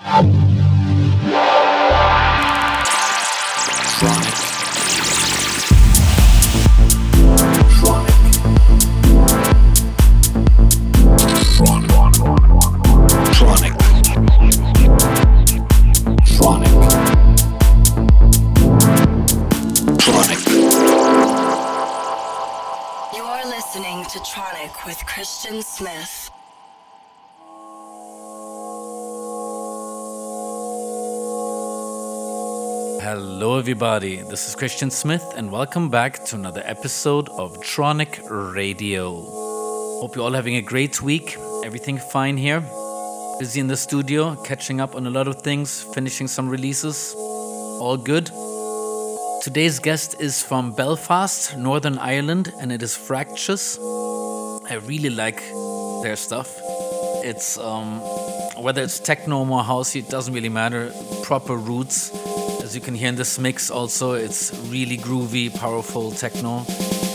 Tronic. Everybody. This is Christian Smith, and welcome back to another episode of Tronic Radio. Hope you're all having a great week. Everything fine here. Busy in the studio, catching up on a lot of things, finishing some releases. All good. Today's guest is from Belfast, Northern Ireland, and it is Fractious. I really like their stuff. It's um, whether it's techno or more housey, it doesn't really matter. Proper roots. As you can hear in this mix, also, it's really groovy, powerful techno,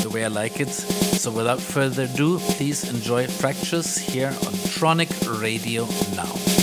the way I like it. So, without further ado, please enjoy Fractures here on Tronic Radio now.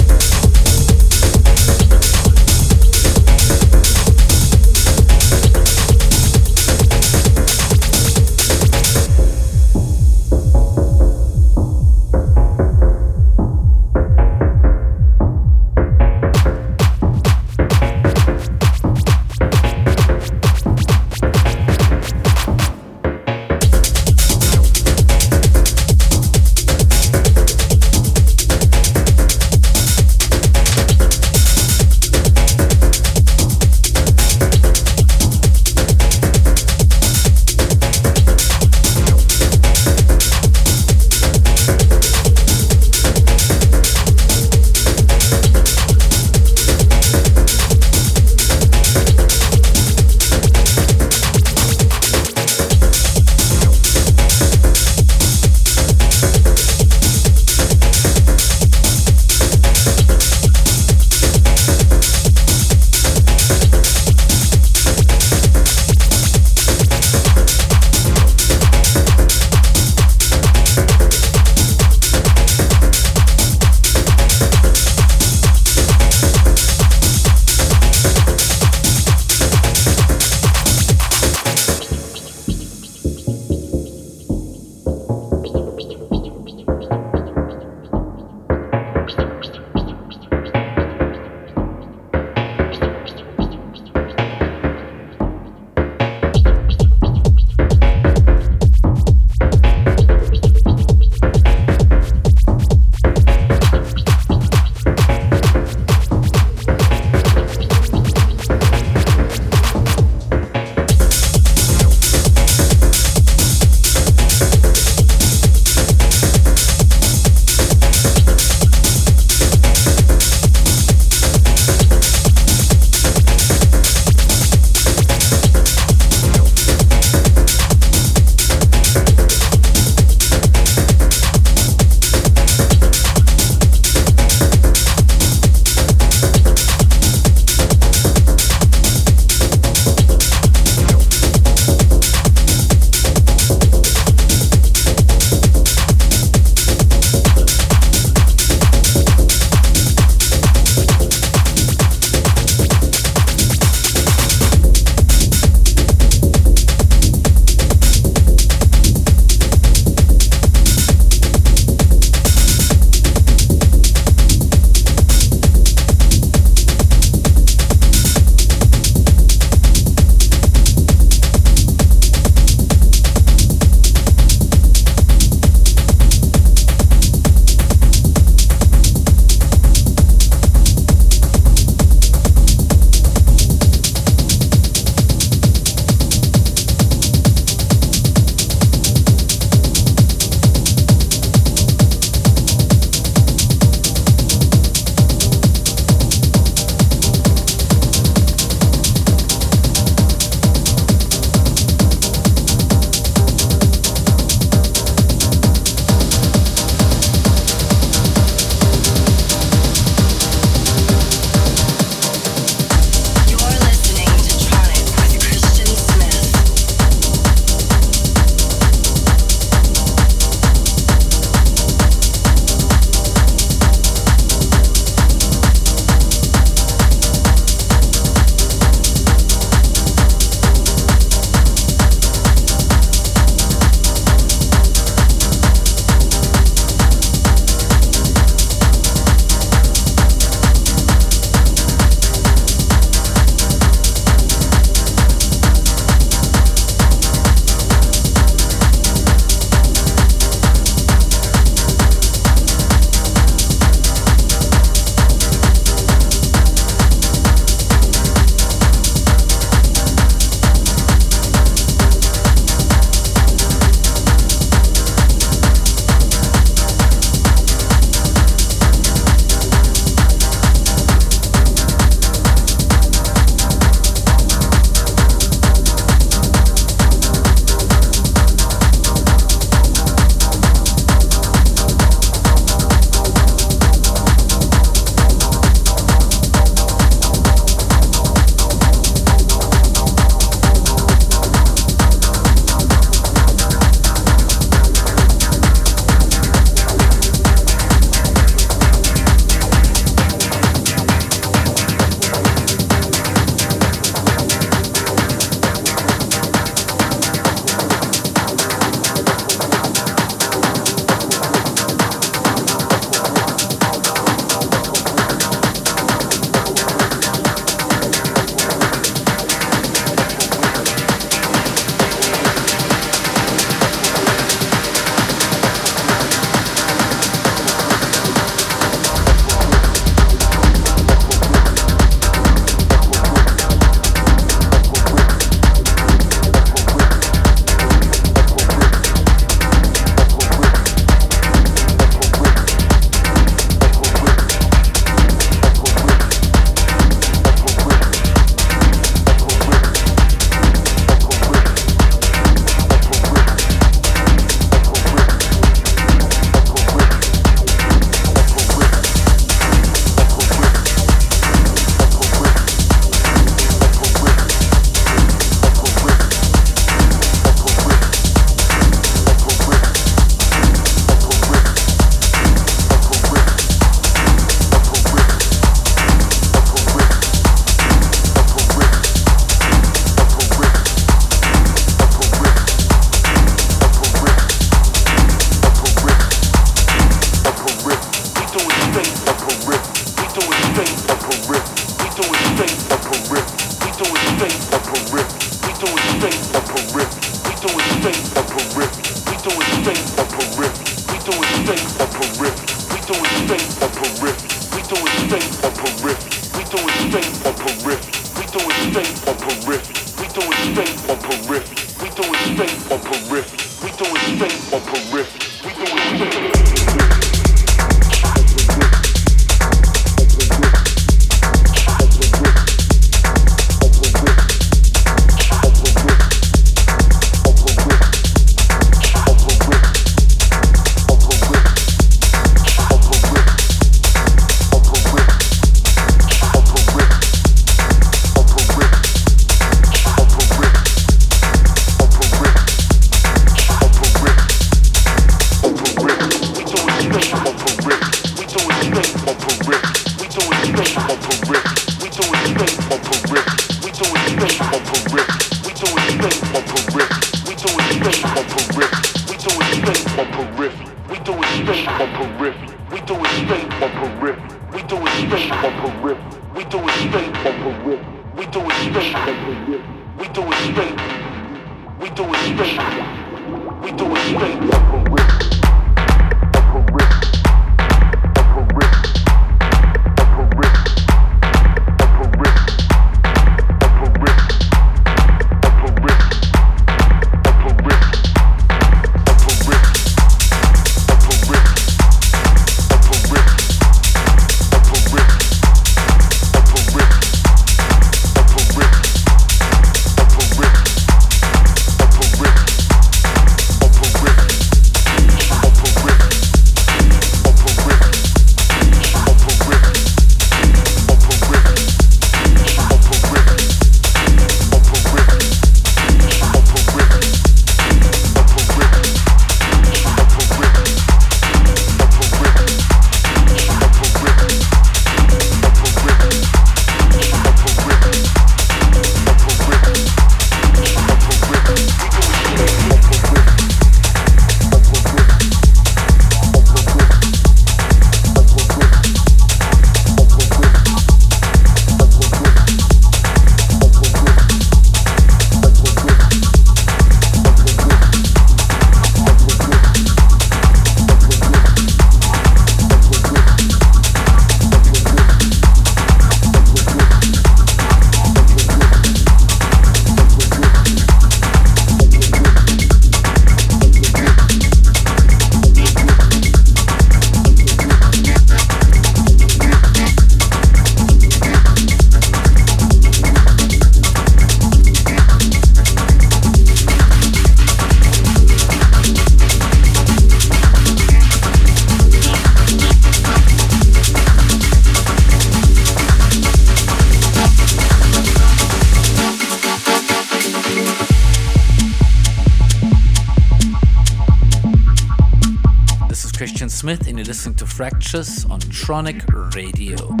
Listening to Fractures on Tronic Radio.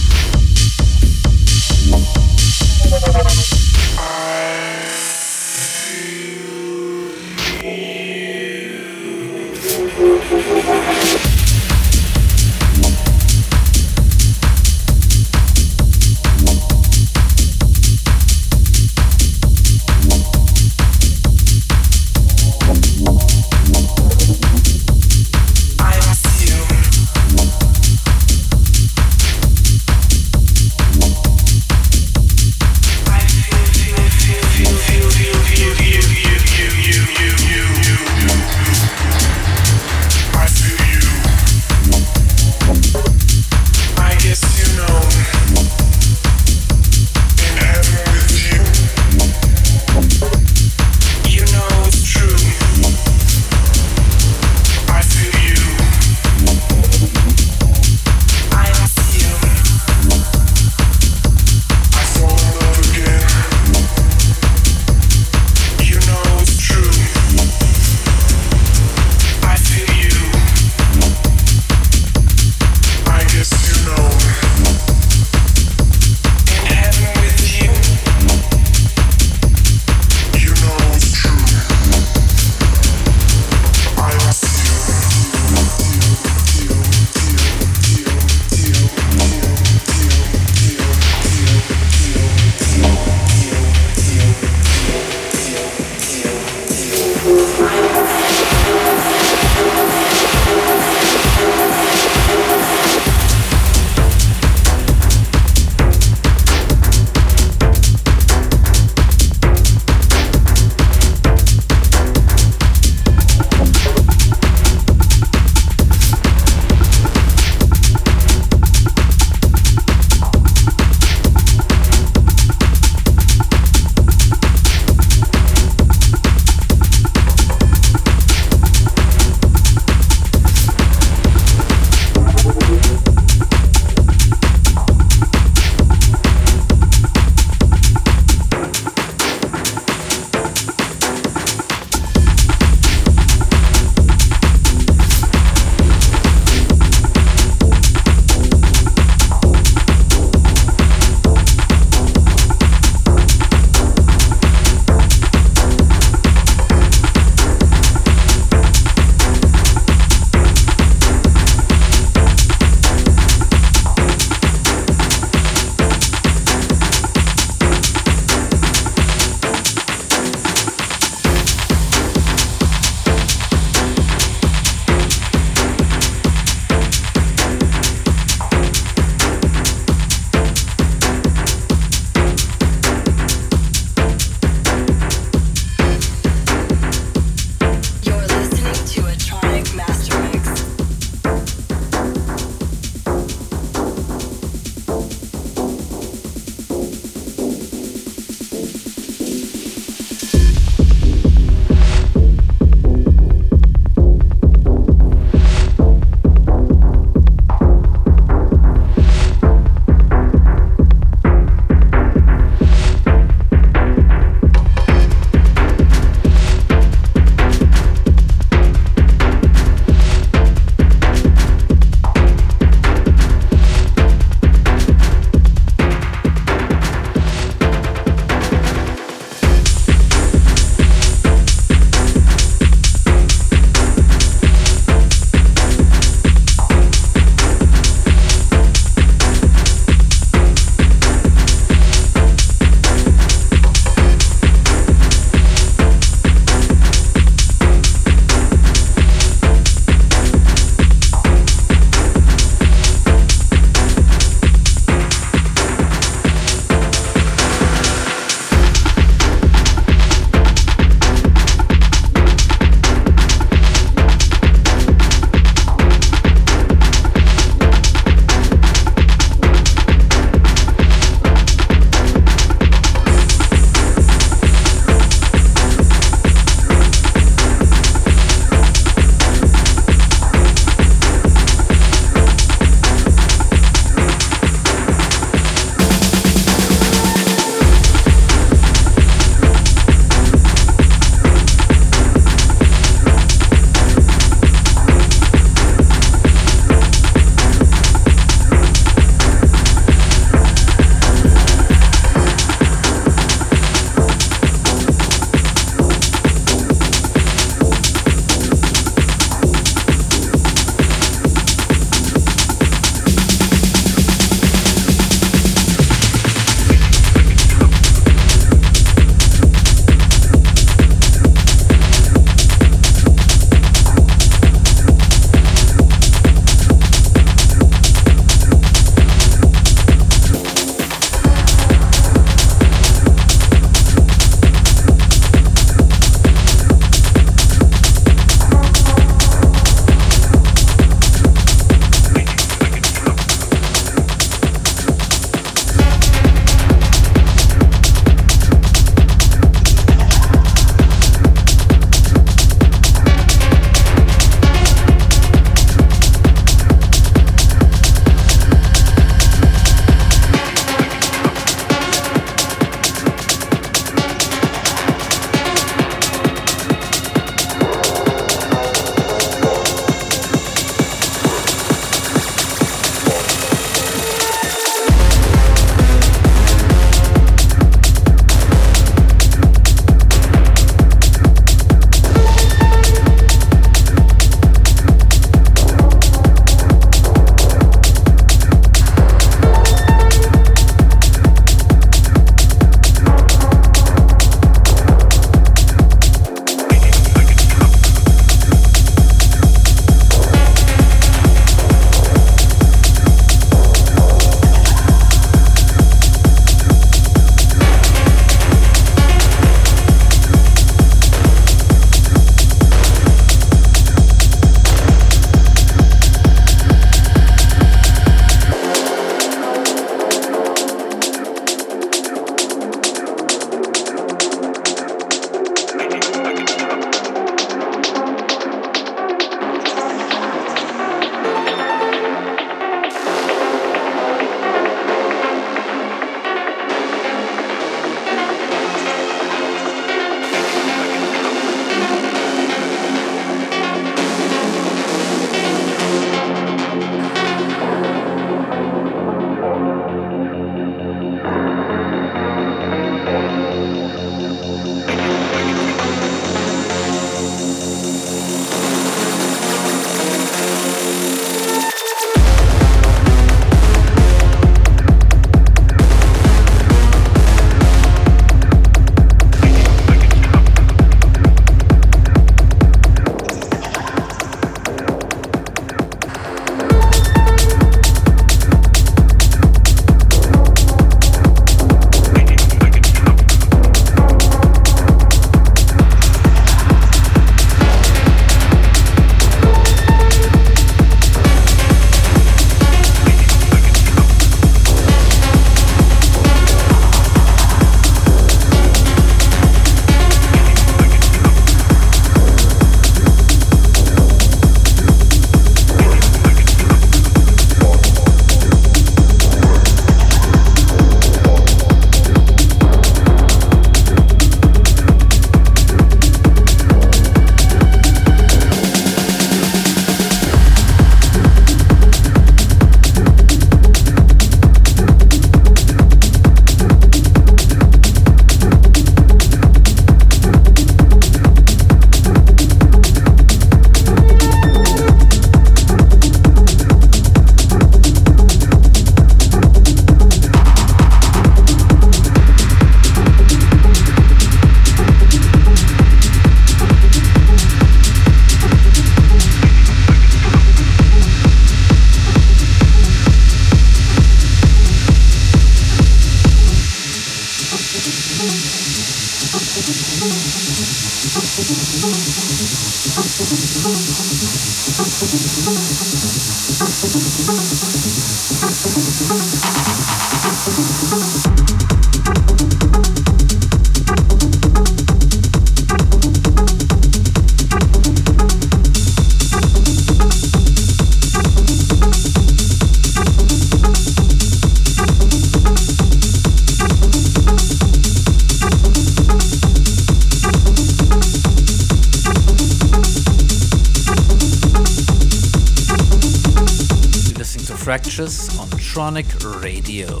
On Tronic Radio.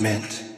movement.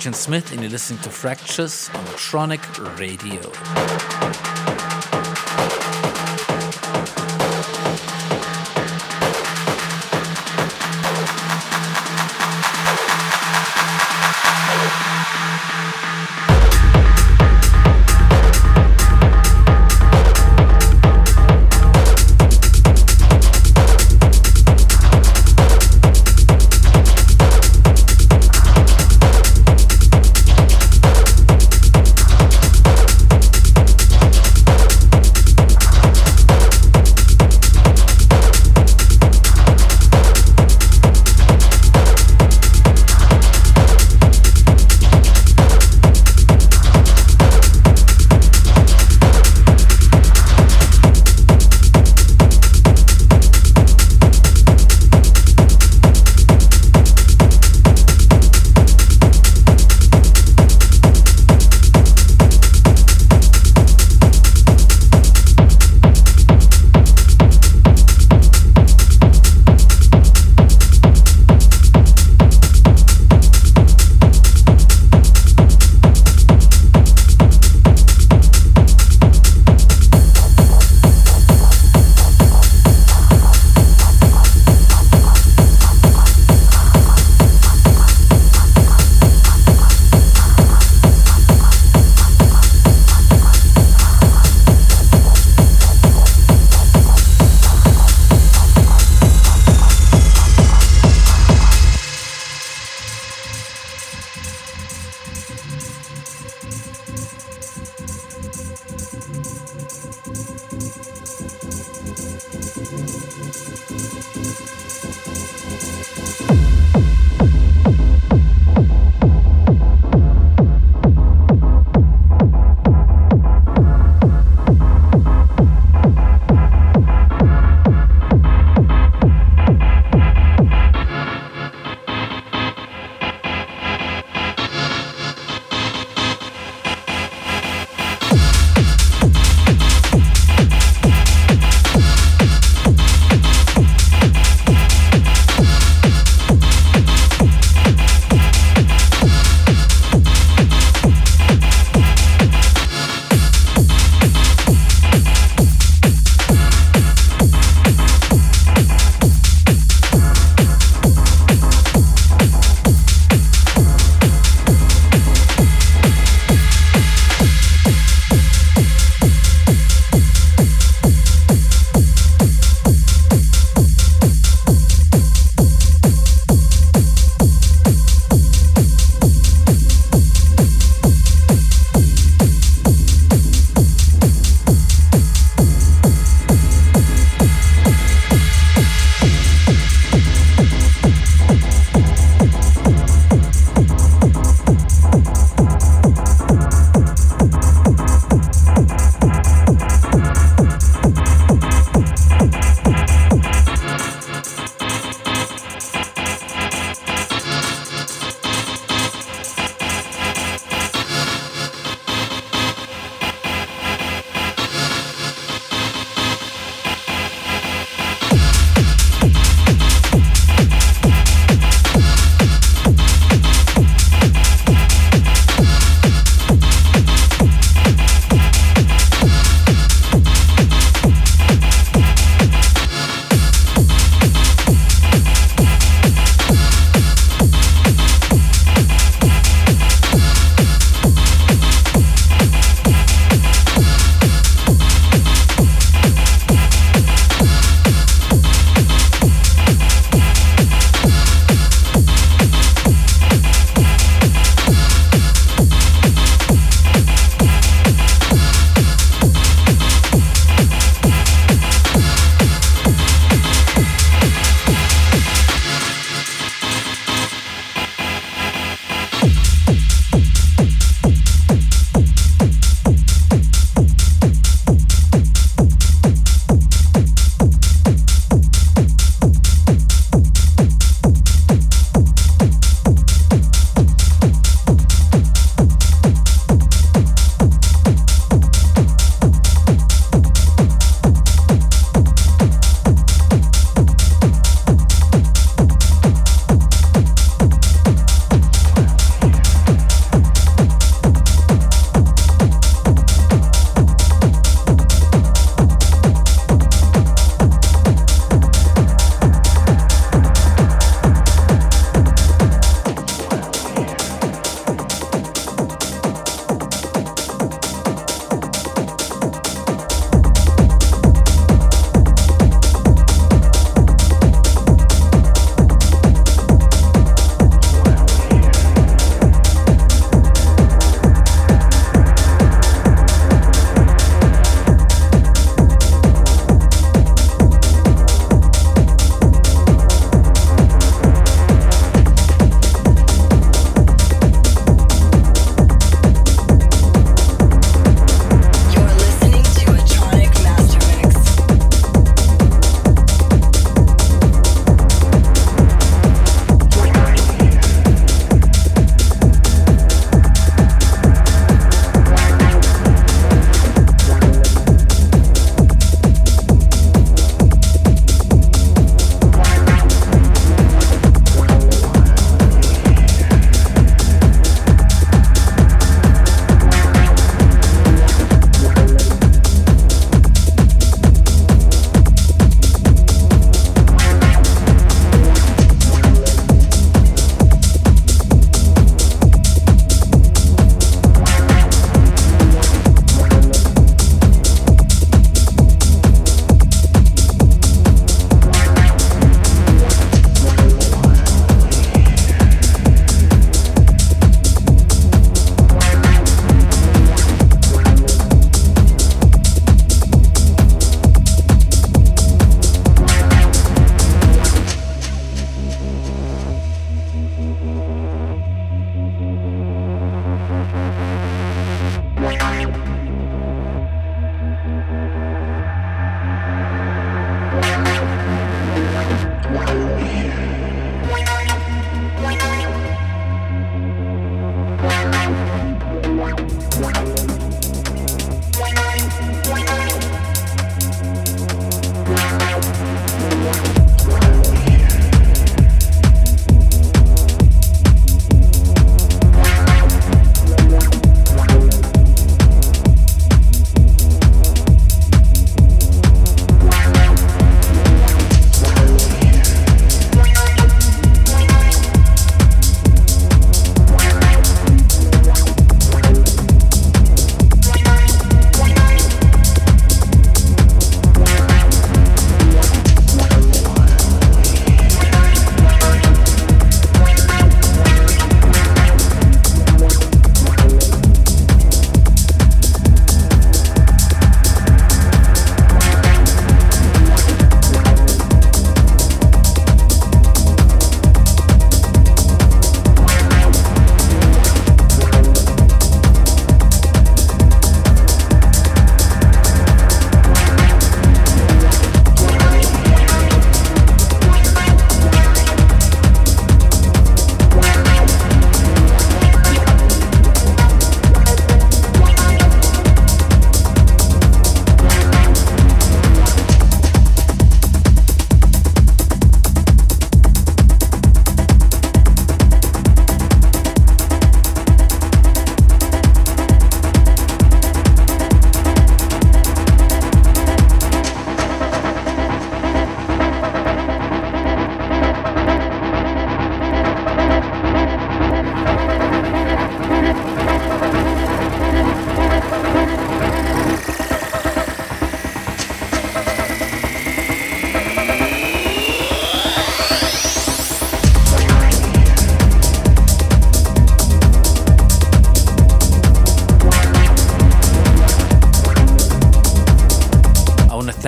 Christian Smith, and you're listening to Fractures on Tronic Radio.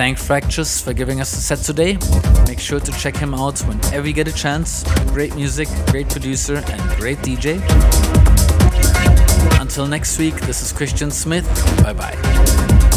Thank Fractures for giving us the set today. Make sure to check him out whenever you get a chance. Great music, great producer, and great DJ. Until next week, this is Christian Smith. Bye bye.